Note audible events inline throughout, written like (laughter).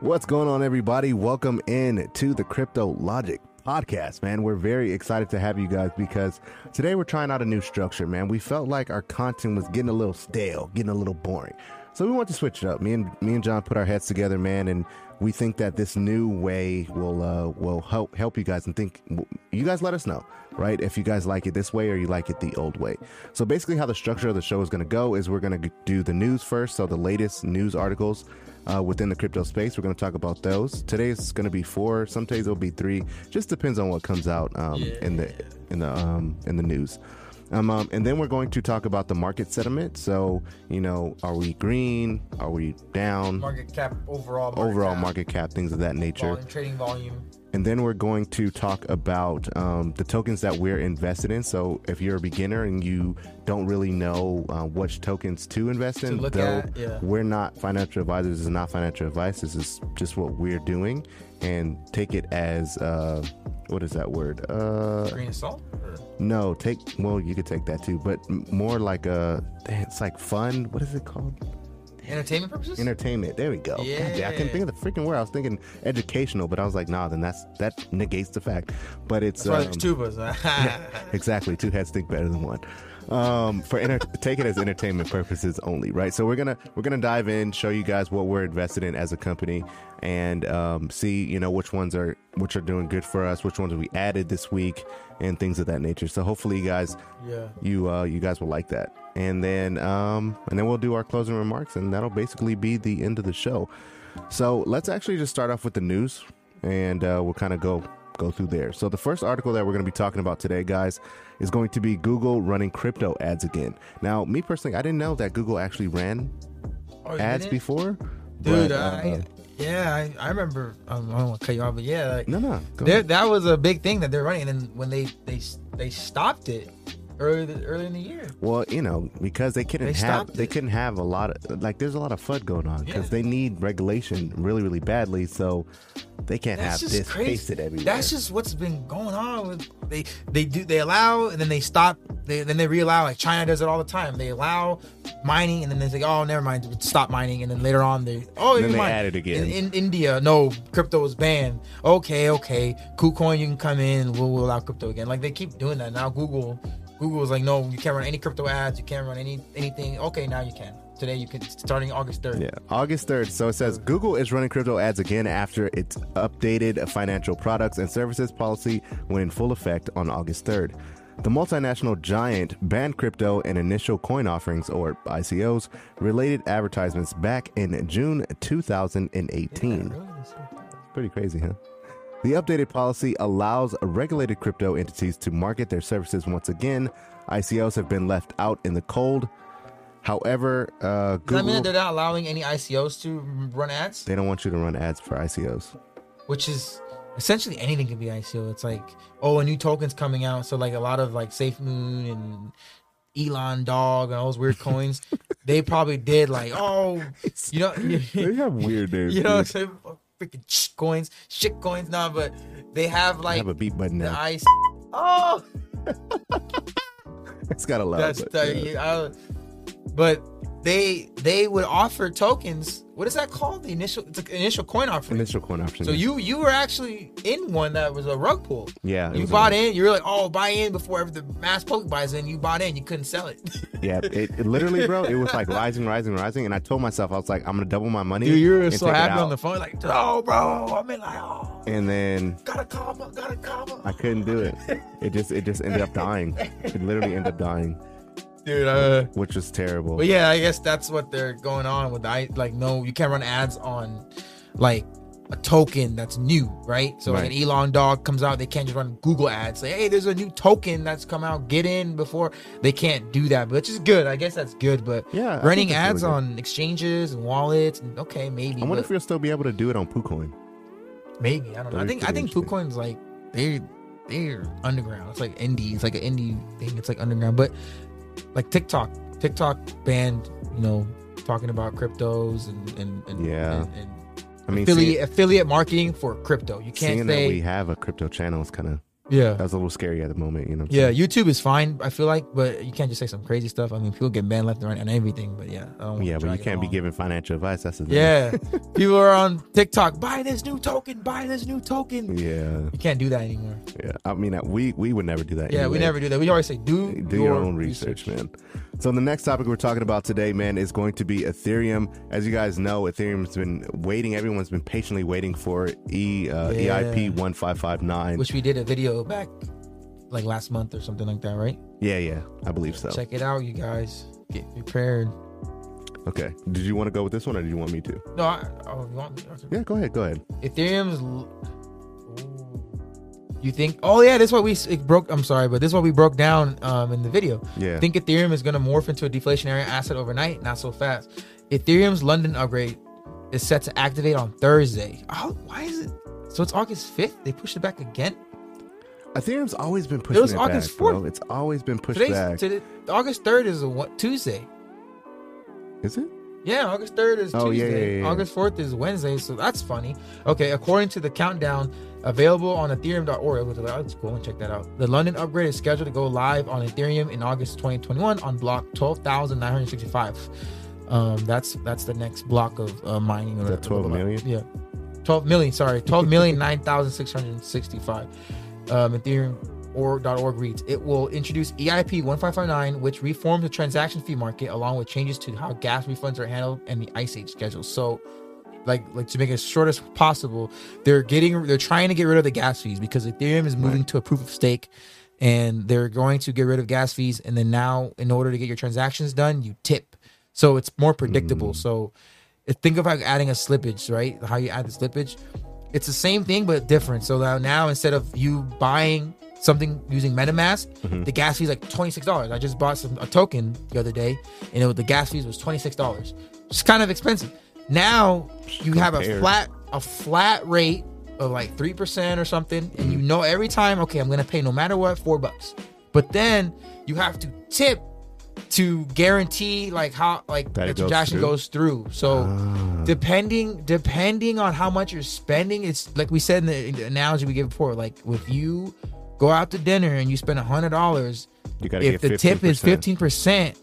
What's going on, everybody? Welcome in to the Crypto Logic podcast, man. We're very excited to have you guys because today we're trying out a new structure, man. We felt like our content was getting a little stale, getting a little boring. So we want to switch it up. Me and me and John put our heads together, man, and we think that this new way will uh, will help help you guys and think you guys let us know right if you guys like it this way or you like it the old way so basically how the structure of the show is going to go is we're going to do the news first so the latest news articles uh, within the crypto space we're going to talk about those today is going to be four some days it'll be three just depends on what comes out um, yeah. in the in the um, in the news um, um, and then we're going to talk about the market sentiment. So, you know, are we green? Are we down? Market cap overall. Market overall cap. market cap, things of that nature. Volume, trading volume. And then we're going to talk about um, the tokens that we're invested in. So if you're a beginner and you don't really know uh, which tokens to invest in, to though at, yeah. we're not financial advisors, this is not financial advice. This is just what we're doing, and take it as uh, what is that word? Uh, of salt. Or? No, take well, you could take that too, but more like a it's like fun. What is it called? Entertainment purposes? Entertainment. There we go. Yeah. I can think of the freaking word. I was thinking educational, but I was like, nah, then that's that negates the fact. But it's that's why um, there's two of us. yeah, (laughs) (laughs) exactly. Two heads think better than one. Um, for enter- take it as entertainment purposes only, right? So we're gonna we're gonna dive in, show you guys what we're invested in as a company, and um, see you know which ones are which are doing good for us, which ones we added this week, and things of that nature. So hopefully, you guys, yeah, you uh, you guys will like that and then um, and then we'll do our closing remarks, and that'll basically be the end of the show. So let's actually just start off with the news, and uh, we'll kind of go go through there. So the first article that we're going to be talking about today, guys, is going to be Google running crypto ads again. Now, me personally, I didn't know that Google actually ran oh, ads before. Dude, but, uh, I, yeah, I, I remember. Um, I don't want to cut you off, but yeah, like, no, no, that was a big thing that they're running, and when they they they stopped it, early early in the year. Well, you know, because they couldn't they have it. they couldn't have a lot of like there's a lot of FUD going on because yeah. they need regulation really really badly. So they can't That's have this crazy. pasted everywhere. That's just what's been going on. With, they they do they allow and then they stop. They, then they reallow. Like China does it all the time. They allow mining and then they say, oh, never mind, stop mining. And then later on they oh, then they mind. add it again. In, in, India, no, crypto is banned. Okay, okay, KuCoin, you can come in. We'll, we'll allow crypto again. Like they keep doing that now. Google Google was like, no, you can't run any crypto ads. You can't run any anything. Okay, now you can. Today you can starting August 3rd. Yeah, August 3rd. So it says Google is running crypto ads again after its updated financial products and services policy went in full effect on August 3rd. The multinational giant banned crypto and initial coin offerings, or ICOs, related advertisements back in June 2018. Yeah, really? Pretty crazy, huh? The updated policy allows regulated crypto entities to market their services once again. ICOs have been left out in the cold. However, uh, Google. That mean they're not allowing any ICOs to run ads? They don't want you to run ads for ICOs. Which is essentially anything can be ICO. It's like, oh, a new token's coming out. So, like, a lot of like Safe Moon and Elon Dog and all those weird coins, (laughs) they probably did like, oh, you know, (laughs) they have weird names. (laughs) You know, freaking shit coins, shit coins. Nah, but they have like have a beat button now. Ice. Oh, it's got a lot. That's the, yeah. But they they would offer tokens what is that called? The initial initial coin offering. Initial coin offering. So you you were actually in one that was a rug pull. Yeah. You bought in. You were like, oh, buy in before the mass poke buys in. You bought in. You couldn't sell it. (laughs) yeah. It, it, literally, bro. It was like rising, rising, rising, and I told myself I was like, I'm gonna double my money. Dude, you were so happy on the phone, like, oh, bro. I mean, like, oh. And then got a comma, got a comma. I couldn't do it. It just it just ended up dying. It literally ended up dying dude. Uh, Which was terrible. But yeah, I guess that's what they're going on with. I like no, you can't run ads on like a token that's new, right? So like an Elon dog comes out, they can't just run Google ads. Say, hey, there's a new token that's come out. Get in before they can't do that, which is good. I guess that's good. But Yeah, running ads really on exchanges and wallets, okay, maybe. I wonder if you'll still be able to do it on PooCoin. maybe I don't know. I That'd think I think. KuCoin's like they they're underground. It's like indie. It's like an indie thing. It's like underground, but like TikTok, TikTok banned. You know, talking about cryptos and and, and Yeah. and, and I mean, affiliate see, affiliate marketing for crypto. You can't seeing that say we have a crypto channel is kind of yeah. that was a little scary at the moment. You know. Yeah, saying? YouTube is fine. I feel like, but you can't just say some crazy stuff. I mean, people get banned left and right on everything. But yeah, Yeah, but you can't be giving financial advice. That's the thing. Yeah, (laughs) people are on TikTok. Buy this new token. Buy this new token. Yeah. You can't do that anymore. Yeah. I mean, uh, we we would never do that. Yeah, we never do that. We always say do do your, own research, man. So the next topic we're talking about today, man, is going to be Ethereum. As you guys know, Ethereum's been waiting. Everyone's been patiently waiting for E uh, Yeah. EIP one five five nine. Which we did a video back like last month or something like that, right? Yeah, yeah, I believe so. Check it out, you guys. Get prepared. Okay. Did you want to go with this one, or did you want me to? No, I, oh, you want? Yeah, go ahead. Go ahead. Ethereum's. Ooh. You think? Oh yeah, this is what we it broke. I'm sorry, but this is what we broke down um, in the video. Yeah. Think Ethereum is going to morph into a deflationary asset overnight? Not so fast. Ethereum's London upgrade is set to activate on Thursday. Oh, why is it? So it's August 5th. They pushed it back again. Ethereum's always been pushing was it August 4th. It's always been pushed Today's back. today, August 3rd is a what Tuesday. Is it? Yeah, August 3rd is Oh, Tuesday. yeah, yeah, yeah. August 4th is Wednesday, so that's funny. Okay, according to the countdown available on ethereum.org, is- let's go and check that out. The London upgrade is scheduled to go live on Ethereum in August 2021 on block 12,965. Um, that's that's the next block of uh, mining. Is that 12 million? Yeah. 12 million, sorry. 12 million 9,665. Um, Ethereum or .org reads, it will introduce EIP 1559, which reforms the transaction fee market along with changes to how gas refunds are handled and the ice age schedule. So like like to make it as short as possible, they're getting they're trying to get rid of the gas fees because Ethereum is moving to a proof of stake and they're going to get rid of gas fees and then now in order to get your transactions done, you tip. So it's more predictable. So uh, think of like adding a slippage, right? How you add the slippage. It's the same thing but different. So now, now instead of you buying something using MetaMask, mm-hmm. the gas fee is like twenty six dollars. I just bought some a token the other day, and it the gas fees was twenty six dollars. It's kind of expensive. Now you have a flat a flat rate of like three percent or something, and you mm-hmm. know every time, okay, I'm gonna pay no matter what four bucks. But then you have to tip to guarantee like how like That the it goes transaction through? goes through. So Ah. depending depending on how much you're spending, it's like we said in the, in the analogy we gave before. Like if you go out to dinner and you spend a hundred dollars, You gotta if the tip is fifteen percent,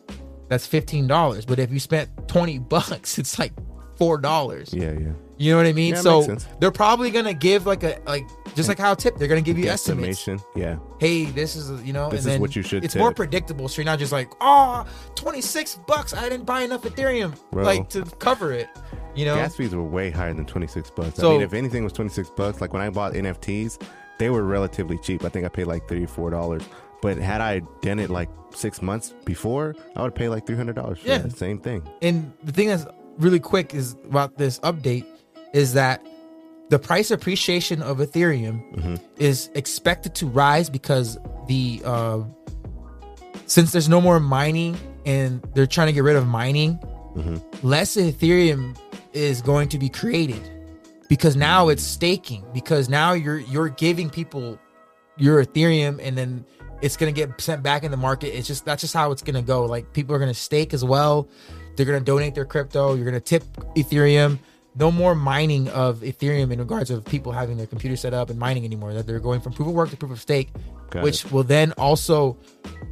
that's fifteen dollars. But if you spent twenty (laughs) bucks, it's like four dollars. Yeah, yeah. You know what I mean? Yeah, so they're probably gonna give like a like just like how tip, they're gonna give you estimates Estimation. Yeah. hey, this is you know, This and is what you should It's tip. more predictable, so you're not just like, oh, 26 bucks. I didn't buy enough Ethereum Bro. like to cover it. You know, Gas fees were way higher than 26 bucks. I So- mean, if anything was 26 bucks, like when I bought NFTs, they were relatively cheap. I think I paid like 3 or 4 dollars. But had I done it like 6 months before, I would pay like $300 for Yeah. that same thing. and the thing that's really quick is about this update is that the price appreciation of Ethereum Mm-hmm. is expected to rise because the uh, since there's no more mining and they're trying to get rid of mining, Mm-hmm. less Ethereum is going to be created because now it's staking because now you're you're giving people your Ethereum and then it's gonna get sent back in the market. It's just that's just how it's gonna go. Like people are gonna stake as well. They're gonna donate their crypto. You're gonna tip Ethereum. No more mining of Ethereum in regards of people having their computer set up and mining anymore. That they're going from proof of work to proof of stake, Got which will then also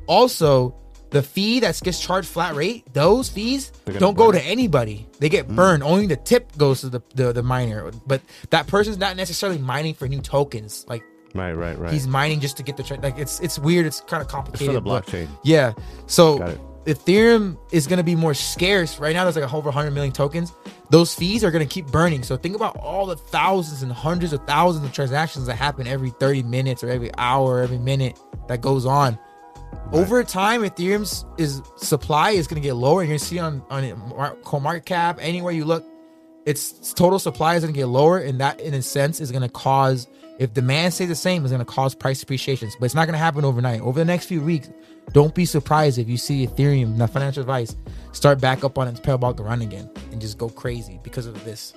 also the fee that gets charged flat rate. Those fees don't go to anybody. They get mm. burned. Only the tip goes to the, the the miner. But that person's not necessarily mining for new tokens. Like Right, right, right. he's mining just to get the tra- like it's it's weird. It's kind of it's complicated. for the blockchain. yeah. So Got it. Ethereum is going to be more scarce. Right now, there's like over 100 million tokens. Those fees are going to keep burning. So think about all the thousands and hundreds of thousands of transactions that happen every 30 minutes or every hour, every minute that goes on. Over time, Ethereum's is supply is going to get lower. You're going to see on on market cap anywhere you look, its total supply is going to get lower, and that, in a sense, is going to cause if demand stays the same, is going to cause price appreciations. But it's not going to happen overnight. Over the next few weeks, don't be surprised if you see Ethereum, not financial advice, start back up on its parabolic run again and just go crazy because of this.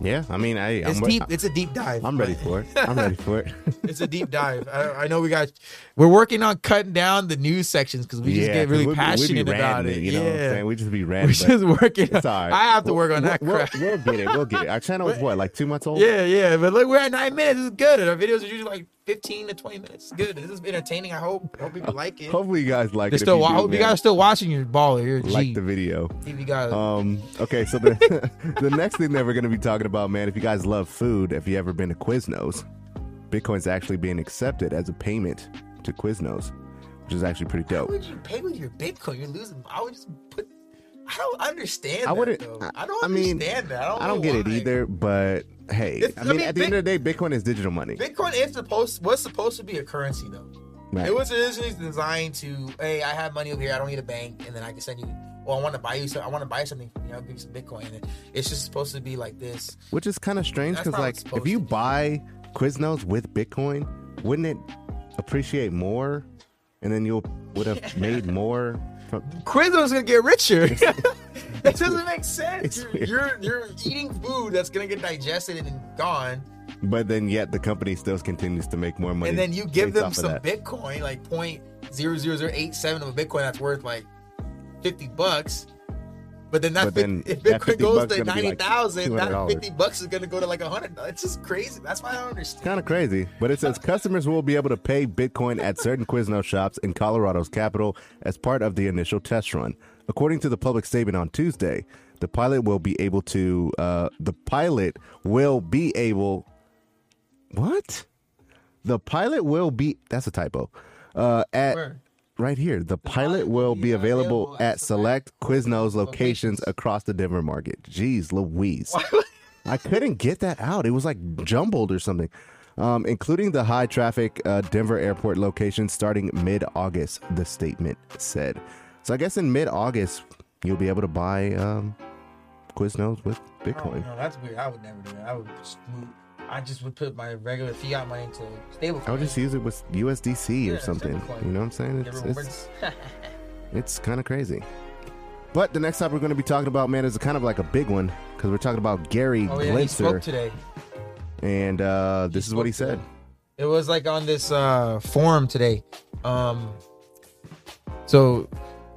Yeah, I mean, I It's I'm, deep. It's a deep dive. I'm ready for it. I'm ready for it. (laughs) it's a deep dive. I, I know we got. We're working on cutting down the news sections because we just yeah, get really we be- we be passionate about ranting it. You know what I'm saying? We just be random. we're just working. It's all right. I have to work on that We'll, crap. we'll, we'll get it. We'll get it. Our channel is (laughs) what, like two months old? Yeah, yeah, but look, we're at nine minutes. It's good. And our videos are usually like fifteen to twenty minutes. Good. This is entertaining. I hope. I Hope people (laughs) like it. Hopefully you guys like They're it. still. I hope you guys are still watching your baller. You're like the video. if you guys. Um, okay, so the (laughs) the next thing that we're gonna be talking about, man, if you guys love food, if you ever been to Quiznos, Bitcoin's actually being accepted as a payment to Quiznos, which is actually pretty dope. would you pay with your Bitcoin? You're losing. I would just put. I don't understand. I wouldn't. though. I don't I mean, understand that. I don't, I don't get it either, but hey, I I mean, mean, at the end of the day, Bitcoin is digital money. Bitcoin is supposed was supposed to be a currency though. Right. It was originally designed to, hey, I have money over here, I don't need a bank, and then I can send you. Well, I want to buy you. So I want to buy something. You know, give you some Bitcoin. And it's just supposed to be like this. Which is kind of strange because, like, if you buy Quiznos with Bitcoin, wouldn't it appreciate more? And then you would have (laughs) made more from. Quiznos gonna get richer. (laughs) it doesn't make sense. You're, you're you're eating food that's gonna get digested and gone, But then, yet the company still continues to make more money. and then you give them some. Bitcoin, like point zero zero zero eight seven of a Bitcoin that's worth like fifty bucks. But then that But 50, then if Bitcoin 50 goes to gonna like that $200. fifty bucks is gonna go to like a hundred. It's just crazy. That's why I don't understand. Kind of crazy, but it says customers will be able to pay Bitcoin at certain Quiznos shops in Colorado's capital as part of the initial test run. According to the public statement on Tuesday, the pilot will be able to. Uh, the pilot will be able. What? The pilot will be. That's a typo. Uh, at Where? Right here, the pilot will be available at select Quiznos locations across the Denver market. Jeez, Louise. (laughs) I couldn't get that out. It was like jumbled or something. Um, including the high traffic uh, Denver airport location starting mid August, the statement said. So I guess in mid August, you'll be able to buy um, Quiznos with Oh, Bitcoin. no, that's weird. I would never do that. I would just. I just would put my regular fiat money into stable. I would just use it with USDC or something. You know what I'm saying? It's, it's, (laughs) it's kind of crazy. But the next topic we're going to be talking about, man, is kind of like a big one because we're talking about Gary Oh yeah, today. And uh, this is what he said. today. It was like on this uh, forum today. Um, so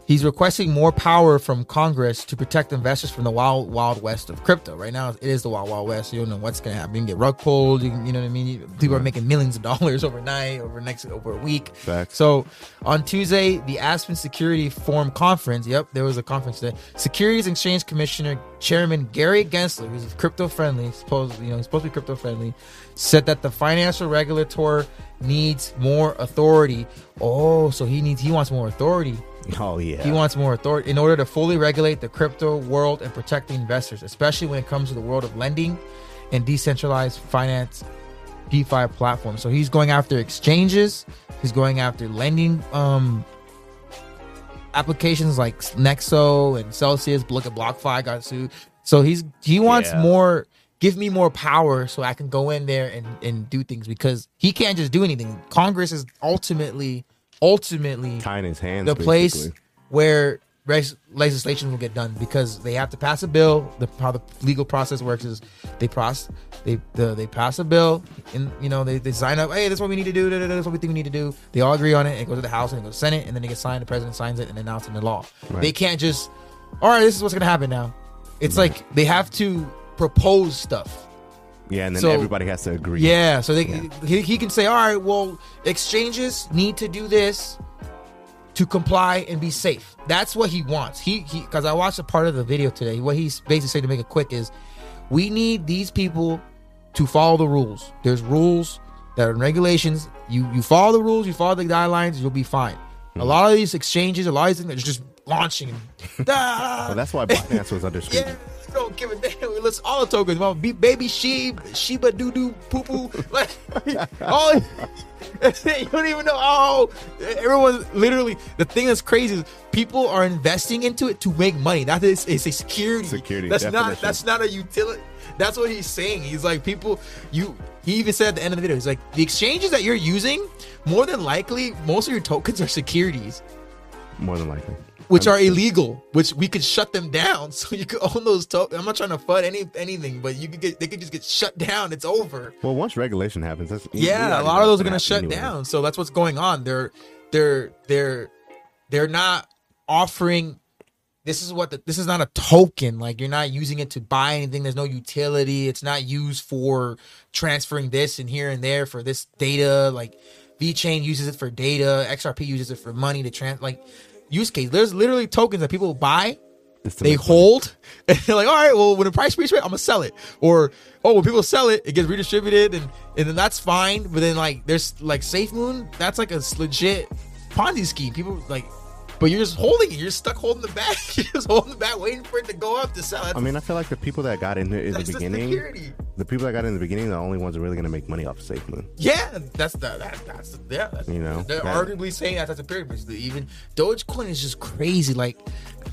he's requesting more power from Congress to protect investors from the wild, wild west of crypto. Right now, it is the wild, wild west. You don't know what's going to happen. You can get rug pulled. You, can, you know what I mean? People are making millions of (laughs) dollars overnight, over next over a week. Facts. So on Tuesday, the Aspen Security Forum conference. Yep, there was a conference today. Securities and Exchange Commissioner Chairman Gary Gensler, who's crypto friendly, supposed you know he's supposed to be crypto friendly, said that the financial regulator needs more authority. Oh, so he needs he wants more authority. (laughs) Oh, yeah. He wants more authority in order to fully regulate the crypto world and protect the investors, especially when it comes to the world of lending and decentralized finance DeFi platforms. So he's going after exchanges. He's going after lending um, applications like Nexo and Celsius. Look at BlockFi got sued. So he's he wants Yeah. more. Give me more power so I can go in there and, and do things because he can't just do anything. Congress is ultimately ultimately Tying his hands. the place basically. where res- legislation will get done because they have to pass a bill. The how the legal process works is they pass they the, they pass a bill and you know they, they sign up. Hey, this is what we need to do. is what we think we need to do. They all agree on it. It goes to the House and it goes to the Senate and then it gets signed. The president signs it and announces it in the law. Right. They can't just all right. This is what's gonna happen now. It's like they have to propose stuff. Yeah, and then So- everybody has to agree. Yeah, so they he, he can say, all right, well, exchanges need to do this to comply and be safe. That's what he wants. He he because I watched a part of the video today. What he's basically saying to make it quick is, we need these people to follow the rules. There's rules that are in regulations. You you follow the rules, you follow the guidelines, you'll be fine. A hmm. lot of these exchanges, a lot of these things, are just launching. (laughs) well, that's why (laughs) Binance was under scrutiny. Yeah, don't give a damn. (laughs) We list all the tokens. Mama, baby sheep, Shiba doo doo poo poo. (laughs) Like, (laughs) all you don't even know. Oh, everyone literally. The thing that's crazy is people are investing into it to make money. That is, it's a security. Security. That's definition. not. That's not a utility. That's what he's saying. He's like people. You. He even said at the end of the video, he's like the exchanges that you're using. More than likely, most of your tokens are securities more than likely. Which are illegal, which we could shut them down. (laughs) So you could own those tokens. I'm not trying to fud any anything, but you could get they could just get shut down. It's over. Well, once regulation happens, that's Yeah, a lot of those are gonna shut anyway. down. So that's what's going on. They're they're they're they're not offering. This is what the, this is not a token. Like you're not using it to buy anything. There's no utility. It's not used for transferring this and here and there for this data. Like VeChain uses it for data. XRP uses it for money to trans. Like use case. There's literally tokens that people buy they hold (laughs) and they're like, all right, well, when the price reaches I'm gonna sell it. Or oh, when people sell it, it gets redistributed and and then that's fine. But then like there's like Safe Moon, that's like a legit Ponzi scheme. People like, but you're just holding it. You're stuck holding the bag. (laughs) You're just holding the bag, waiting for it to go up to sell it. I mean, I feel like the people that got in in the that's the beginning, the people that got in the beginning, are the only ones that are really going to make money off of SafeMoon. Yeah, that's the that, that's yeah. That's, You know, they're that- arguably saying that that's a pyramid. Even Dogecoin is just crazy. Like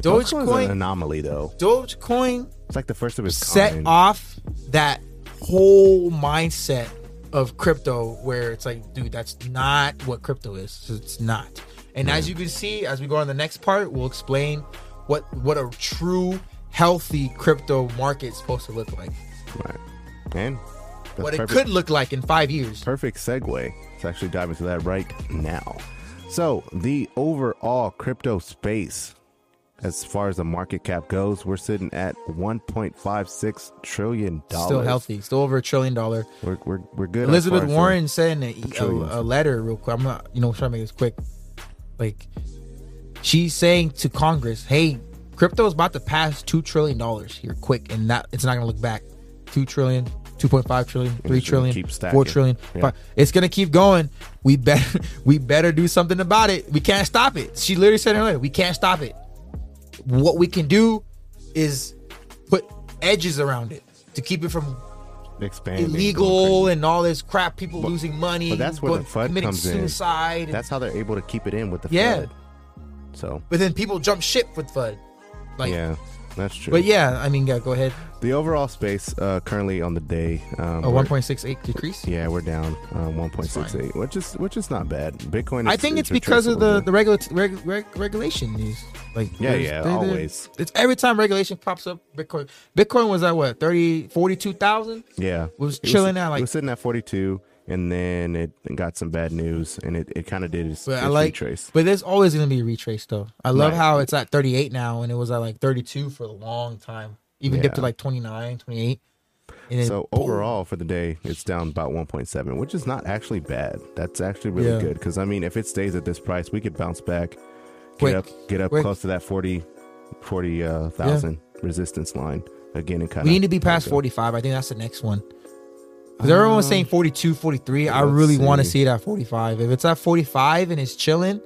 Dogecoin, Dogecoin's an anomaly, though. Dogecoin It's like the first of its set kind. off that whole mindset of crypto where it's like, dude, that's not what crypto is. It's not. And as you can see, as we go on the next part, we'll explain what what a true healthy crypto market is supposed to look like. Right. And what it could look like in five years. perfect segue. Let's actually dive into that right now. So, the overall crypto space, as far as the market cap goes, we're sitting at 1.56 trillion dollars. Still healthy, still over a trillion dollar. We're, we're, we're good. Elizabeth far as the- Warren in a, a, a letter, real quick. I'm not, you know, trying to make this quick. Like, she's saying to Congress, "Hey, crypto is about to pass two trillion dollars here, quick, and that it's not gonna look back. Two trillion, 2.5 trillion, three it's gonna trillion, keep stacking. four trillion. Yeah. It's gonna keep going. We better, (laughs) we better do something about it. We can't stop it. She literally said letter, "We can't stop it. What we can do is put edges around it to keep it from expanding. illegal and all this crap. People losing money. but that's where going- the FUD comes in. suicide. and- That's how they're able to keep it in with the Yeah. FUD. So, but then people jump ship with FUD. Like, yeah, that's true. But yeah, I mean, yeah, go ahead. The overall space uh, currently on the day, um, A we're- 1.68 decrease. Yeah, we're down uh, 1.68, which is which is not bad. Bitcoin. Is, I think is it's because of retraceable, the the regula- reg- reg- regulation news. Like Yeah, there's- yeah, always. It's every time regulation pops up. Bitcoin Bitcoin was at what 30 42,000. Yeah, was chilling at, like- it was sitting at 42, and then it got some bad news, and it, it kind of did its, But its I like, retrace. but there's always gonna be a retrace though. I love Right. how it's at 38 now, and it was at like 32 for a long time. Even dipped to like 29, 28. And then So boom. overall for the day, it's down about 1.7, which is not actually bad. That's actually really Yeah. good because I mean, if it stays at this price, we could bounce back, get Quick. up, get up Quick. close to that 40, 40 uh, thousand resistance line again, and kind we need to be past 45. I think that's the next one. Because everyone was mm. saying 42, 43. I really want to see. it at 45. If it's at 45 and it's chilling,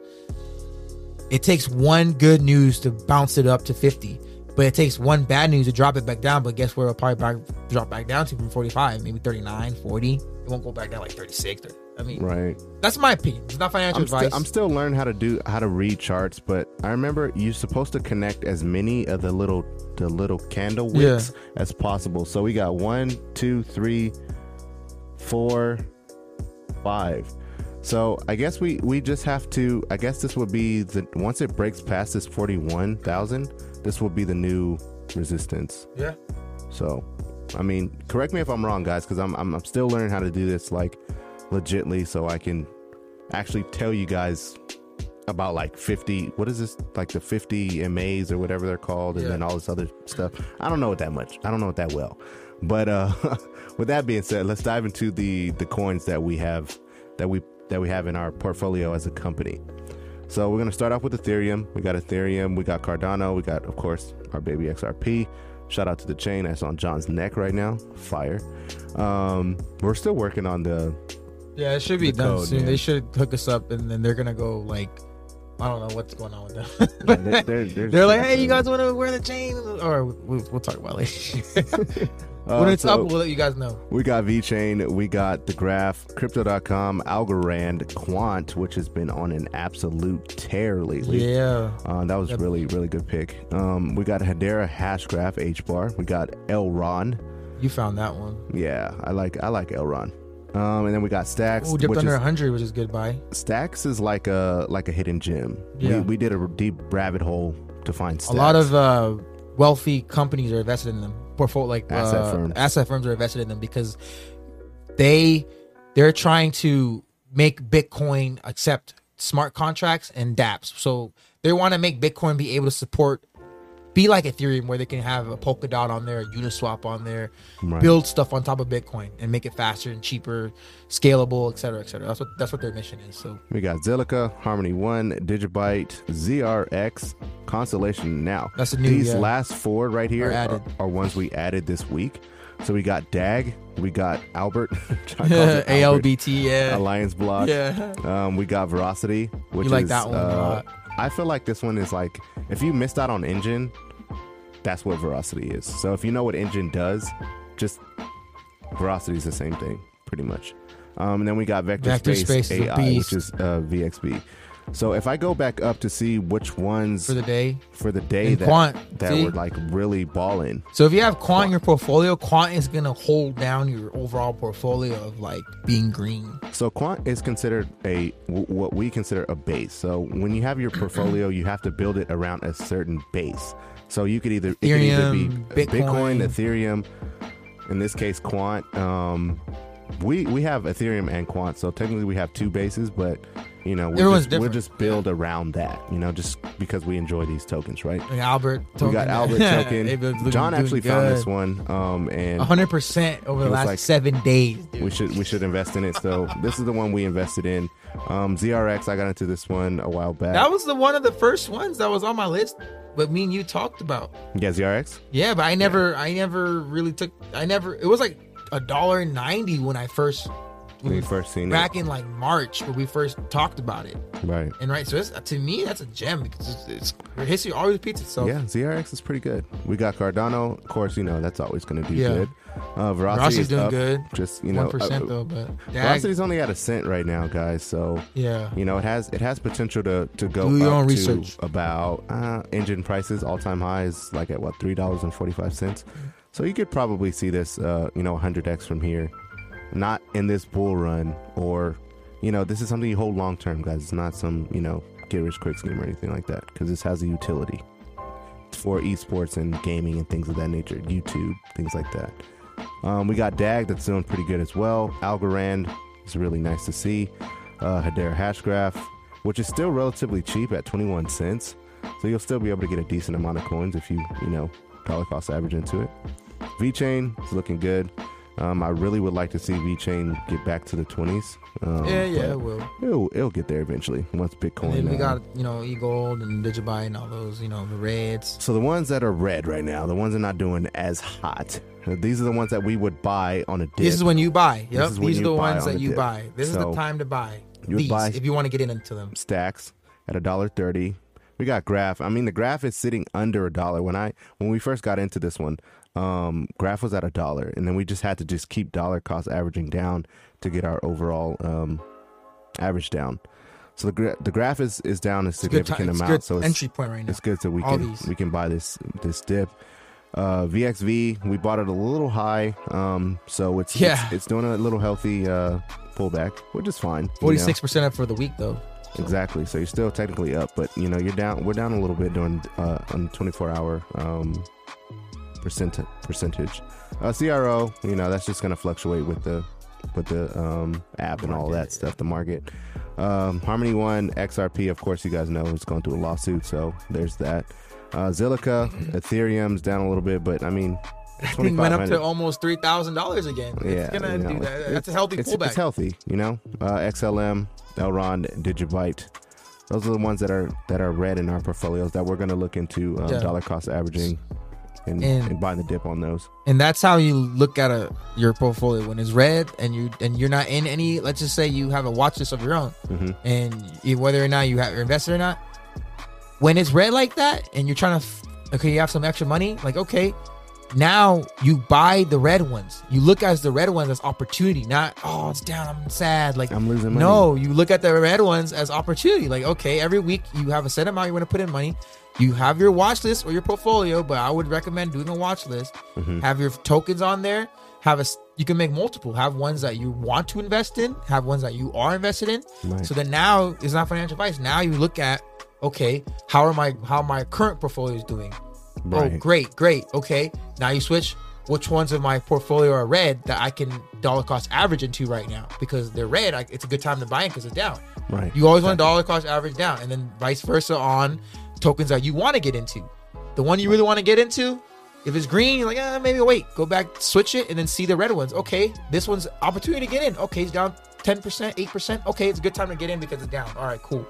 it takes one good news to bounce it up to 50. But it takes one bad news to drop it back down. But guess where it'll probably back, drop back down to from 45, maybe 39, 40. It won't go back down like 36. 30. I mean, Right. that's my opinion. It's not financial I'm, advice. sti- I'm still learning how to do how to read charts, but I remember you're supposed to connect as many of the little the little candle wicks as possible. So we got one, two, three, four, five. So I guess we we just have to. I guess this would be the once it breaks past this forty one thousand, this will be the new resistance. yeah. So, I mean, correct me if I'm wrong, guys, because I'm, I'm I'm still learning how to do this like legitly, so I can actually tell you guys about like 50. What is this? Like the 50 MAs or whatever they're called, and Yeah. then all this other stuff. I don't know it that much. I don't know it that well. But uh, (laughs) with that being said, let's dive into the the coins that we have that we that we have in our portfolio as a company. So we're gonna start off with Ethereum. We got Ethereum. We got Cardano. We got, of course, our baby XRP. Shout out to the chain that's on John's neck right now. Fire. Um, we're still working on the. Yeah, it should be done code, soon. man. They should hook us up, and then they're gonna go like I don't know what's going on with them. (laughs) Yeah, they're, they're, they're, (laughs) They're like, hey, you guys want to wear the chain? Or we'll, we'll talk about it later. (laughs) when it's so up, we'll let you guys know. we got VeChain, we got the Graph, Crypto.com, Algorand, Quant, which has been on an absolute tear lately. Yeah. Uh, that was really, really good pick. Um, we got Hedera Hashgraph H bar. We got Elrond. You found that one. Yeah, I like I like Elrond. Um, and then we got Stacks. Oh, dipped under is, 100, which is good buy. Stacks is like a like a hidden gem. Yeah. We, we did a deep rabbit hole to find Stacks. A lot of uh, wealthy companies are invested in them. Portfolio like Asset uh, firms. asset firms are invested in them because they they're trying to make Bitcoin accept smart contracts and DApps. So they want to make Bitcoin be able to support be like Ethereum where they can have a Polkadot on there, a Uniswap on there, Right. build stuff on top of Bitcoin and make it faster and cheaper, scalable, et cetera, et cetera. That's what that's what their mission is. So We got Zilliqa, Harmony One, Digibyte, ZRX, Constellation. Now, That's the new, these yeah. last four right here Are are, are ones we added this week. So we got DAG, we got Albert, (laughs) (laughs) ALBT, yeah. Alliance Block. Yeah. Um, we got Verasity, which You like is that one a uh, lot. I feel like this one is like if you missed out on Enjin, that's what Verasity is. So if you know what Enjin does, just Verasity is the same thing, pretty much. Um, and then we got Vector, Vector Space, Space AI, which is uh, VXV. So if I go back up to see which ones For the day. for the day And that Quant, that see? were like really balling, So if you have quant in your portfolio, quant is gonna hold down your overall portfolio of like being green. So quant is considered a w- what we consider a base. So when you have your portfolio, you have to build it around a certain base. So you could either it could either be Bitcoin, Bitcoin. Ethereum, in this case quant. Um, we we have Ethereum and quant, so technically we have two bases, but you know we'll just, we'll just build around that. You know, just because we enjoy these tokens, right? Like Albert, We got Albert (laughs) token. They've been looking- John actually found this one, um, and hundred percent over the last like- seven days. Dude. we should we should invest in it. So this is the one we invested in. Um, ZRX, I got into this one a while back. that was the one of the first ones that was on my list, but me and you talked about. yeah, ZRX. Yeah, but I never, I never really took. I never. It was like a dollar ninety when I first. When you first seen it back in like March when we first talked about it, it, right? and right, so it's, to me that's a gem because it's, it's history always repeats itself. Yeah, ZRX is pretty good. We got Cardano, of course. You know that's always going to do Yeah. good. Uh, Verasity is doing up, good. Just you know, one percent uh, though, but Dag, Velocity's only at a cent right now, guys. So yeah, you know it has it has potential to to go Do your up own to research. about uh, Enjin prices all time high is like at what three dollars and forty five cents. So you could probably see this, uh, you know, 100x from here, not in this bull run, or you know, this is something you hold long term, guys. It's not some you know get rich quick scheme or anything like that, because this has a utility for esports and gaming and things of that nature, YouTube, things like that. Um, we got DAG that's doing pretty good as well. Algorand is really nice to see. Uh, Hedera Hashgraph, which is still relatively cheap at 21 cents. So you'll still be able to get a decent amount of coins if you, you know, dollar cost average into it. VeChain is looking good. Um, I really would like to see V Chain get back to the 20s. Um, yeah, yeah, it will. It'll, it'll get there eventually once Bitcoin. And then we uh, got you know E Gold and Digibyte and all those you know the Reds. So the ones that are red right now, the ones that are not doing as hot, uh, these are the ones that we would buy on a dip. This is when you buy. This Yep, these are the ones on that you dip. buy. This is the time to buy you these buy- if you want to get into them. stacks at a dollar thirty. We got graph. I mean, the graph is sitting under a dollar. When I when we first got into this one, um, graph was at a dollar, and then we just had to just keep dollar cost averaging down to get our overall um, average down. So the gra- the graph is is down a significant it's amount. good so it's, entry point right now. it's good so we All can these. we can buy this this dip. Uh, VXV we bought it a little high, um, so it's Yeah. it's, it's doing a little healthy uh, pullback, which is fine. Forty six percent up for the week though. Exactly. So you're still technically up, but you know you're down. We're down a little bit during uh, on 24 hour um, percent percentage. Uh, CRO, you know that's just gonna fluctuate with the with the um, app and all that stuff. The market. Um, Harmony One XRP, of course, you guys know is going through a lawsuit, so there's that. Uh, Zilliqa, Ethereum's down a little bit, but I mean, (laughs) It went up to almost three thousand dollars again. Yeah, it's gonna you know, do that. That's a healthy it's, pullback. It's healthy, you know. Uh, XLM, Elrond, Digibyte. Those are the ones that are that are red in our portfolios that we're going to look into uh, Yeah. dollar cost averaging and, And- and buying the dip on those. and that's how you look at a your portfolio when it's red and you and you're not in any. Let's just say you have a watch list of your own, Mhm. and you, whether or not you have invested or not, when it's red like that and you're trying to okay you have some extra money like okay now you buy the red ones. You look at the red ones as opportunity not oh it's down i'm sad. Like I'm losing money. no you look at the red ones as opportunity. Like okay every week you have a set amount you want to put in money. You have your watch list or your portfolio but i would recommend doing a watch list. Mm-hmm. have your tokens on there. Have a you can make multiple. Have ones that you want to invest in. Have ones that you are invested in. Right. so then now it's not financial advice. Now you look at okay how are my how my current portfolio is doing oh great great. Okay now you switch. Which ones of my portfolio are red that i can dollar cost average into right now? Because they're red I, it's a good time to buy in because it's down. Right. you always want to dollar cost average down and then vice versa on tokens that you want to get into. The one you really want to get into if it's green you're like ah, maybe wait go back switch it and then see the red ones. Okay this one's opportunity to get in. Okay it's down 10% 8% okay it's a good time to get in because it's down. All right cool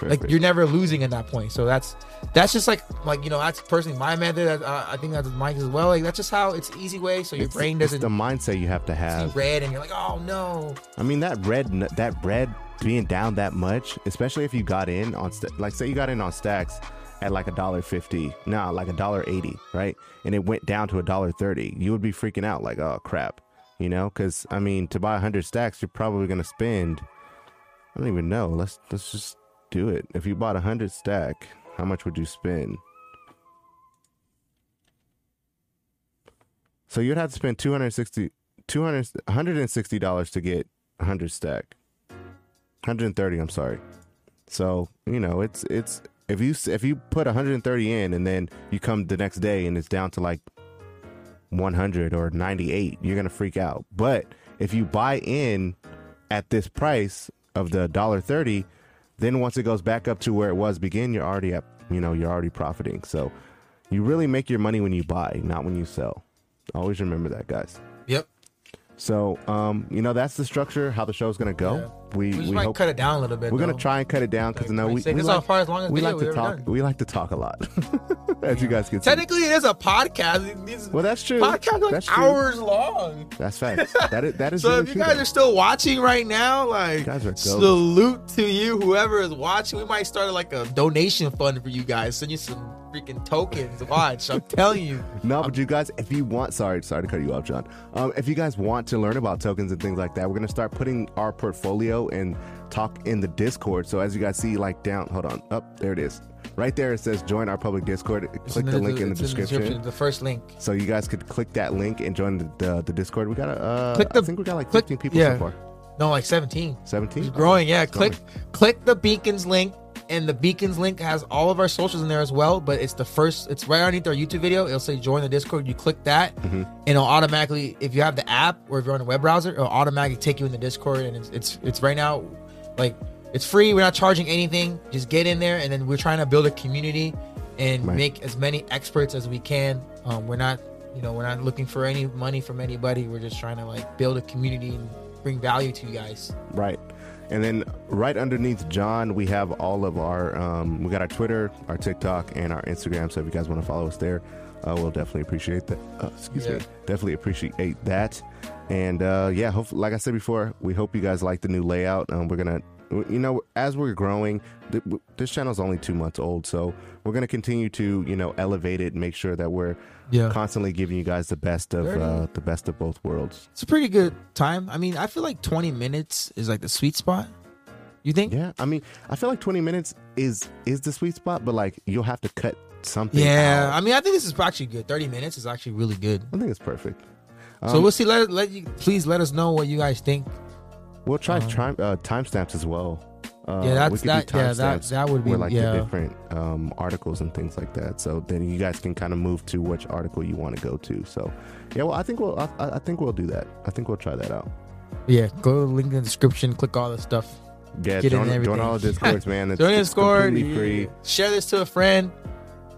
Perfect. like you're never losing at that point. So that's that's just like like you know that's personally my method. Uh, I think that's Mike as well. Like that's just how it's easy way. So your It's- brain doesn't the mindset you have to have. red and you're like oh no. I mean that red that red being down that much, especially if you got in on st- like say you got in on stacks at like a dollar fifty, nah, like a dollar eighty, right? And it went down to a dollar thirty. You would be freaking out like, oh crap, you know? Because I mean, to buy hundred stacks, you're probably gonna spend. I don't even know. Let's let's just do it. If you bought a hundred stack, how much would you spend? So you'd have to spend 260 200 $160 to get 100 stack. 130, I'm sorry. So, you know, it's it's if you if you put 130 in and then you come the next day and it's down to like 100 or 98, you're going to freak out. But if you buy in at this price of the dollar 30, then once it goes back up to where it was begin, you're already up, you know, you're already profiting. So, you really make your money when you buy, not when you sell. Always remember that, guys. So, um, you know, that's the structure, how the show's gonna go. Yeah. We, we, we might hope, cut it down a little bit. We're gonna try and cut it down because no, like we, we like, far as long as we like to talk. done. We like to talk a lot, (laughs) as you guys can see. Technically, it is a podcast. These Well, that's true. podcasts are like That's true. hours long. That's (laughs) facts. That is that is So really if you true, guys though. are still watching right now, like salute to you, whoever is watching. We might start like a donation fund for you guys. Send you some freaking tokens. Watch, I'm telling you. (laughs) No, but you guys, if you want, sorry, sorry to cut you off, John. Um, if you guys want to learn about tokens and things like that, we're gonna start putting our portfolio and talk in the Discord. So as you guys see, like down, hold on, up there it is, right there. It says join our public Discord. It's Click the link in the it's description. The first link. So you guys could click that link and join the the, the Discord. We got a, uh, Click the- I think we got like click- 15 people yeah. so far. No, like 17. 17. It's growing. Yeah, growing. click click the beacons link, and the beacons link has all of our socials in there as well. But it's the first. It's right underneath our YouTube video. It'll say join the Discord. You click that, Mm-hmm. and it'll automatically, if you have the app or if you're on a web browser, it'll automatically take you in the Discord. And it's it's it's right now, like it's free. We're not charging anything. Just get in there, and then we're trying to build a community and Right. make as many experts as we can. Um, we're not, you know, we're not looking for any money from anybody. We're just trying to like build a community and bring value to you guys. Right. And then right underneath John, we have all of our, um, we got our Twitter, our TikTok, and our Instagram. So if you guys want to follow us there, uh, we'll definitely appreciate that. Uh, excuse Yeah. me. Definitely appreciate that. And uh, yeah, hope, like I said before, we hope you guys like the new layout. Um, we're going to, you know, as we're growing, th- this channel is only two months old. So we're going to continue to, you know, elevate it and make sure that we're Yeah. constantly giving you guys the best of, uh, the best of both worlds. It's a pretty good time. I mean, I feel like 20 minutes is like the sweet spot. You think? Yeah, I mean, I feel like 20 minutes is is the sweet spot, but like you'll have to cut something. Yeah. out. I mean, I think this is actually good. 30 minutes is actually really good. I think it's perfect. so Um, we'll see. Let, let you please let us know what you guys think. We'll try um, time uh, timestamps as well. Uh, Yeah, that's- we that- yeah, that- that would be- where, like yeah. the different um, articles and things like that. So then you guys can kind of move to which article you want to go to. So yeah, well, I think we'll I, I think we'll do that. I think we'll try that out. Yeah. Go to the link in the description. Click all the stuff. Yeah, Get in join, and join all the discords, man. (laughs) It's, Join the it's Discord. free. Share this to a friend.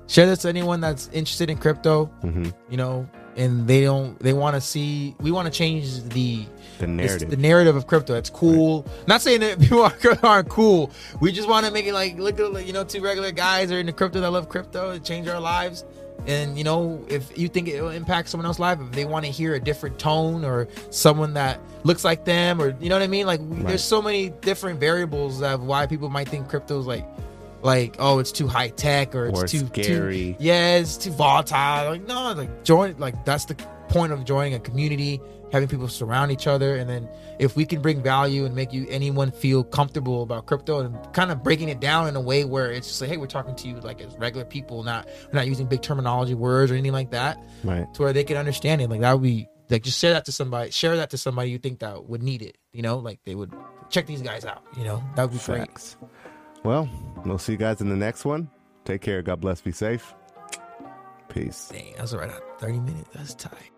Share this to anyone that's interested in crypto. hmm You know, and they don't. They want to see. We want to change the The narrative. the narrative of crypto. It's cool. Not saying that (laughs) people are- aren't cool. We just want to make it like look at like, you know two regular guys are into crypto that love crypto. It change our lives. And you know if you think it will impact someone else's life, if they want to hear a different tone or someone that looks like them, or you know what I mean, like Right. there's so many different variables of why people might think crypto is like like oh it's too high tech or it's Or too scary. Too, yeah, it's too volatile. Like no, like join like that's the point of joining a community, having people surround each other, and then if we can bring value and make you anyone feel comfortable about crypto and kind of breaking it down in a way where it's just like hey we're talking to you like as regular people, not we're not using big terminology words or anything like that, Right. to where they can understand it. Like that would be like just share that to somebody, share that to somebody you think that would need it. You know, like they would check these guys out. You know, that would be great. Well, we'll see you guys in the next one. Take care. God bless. Be safe. Peace. Dang, that's right. Thirty minutes. That's tight.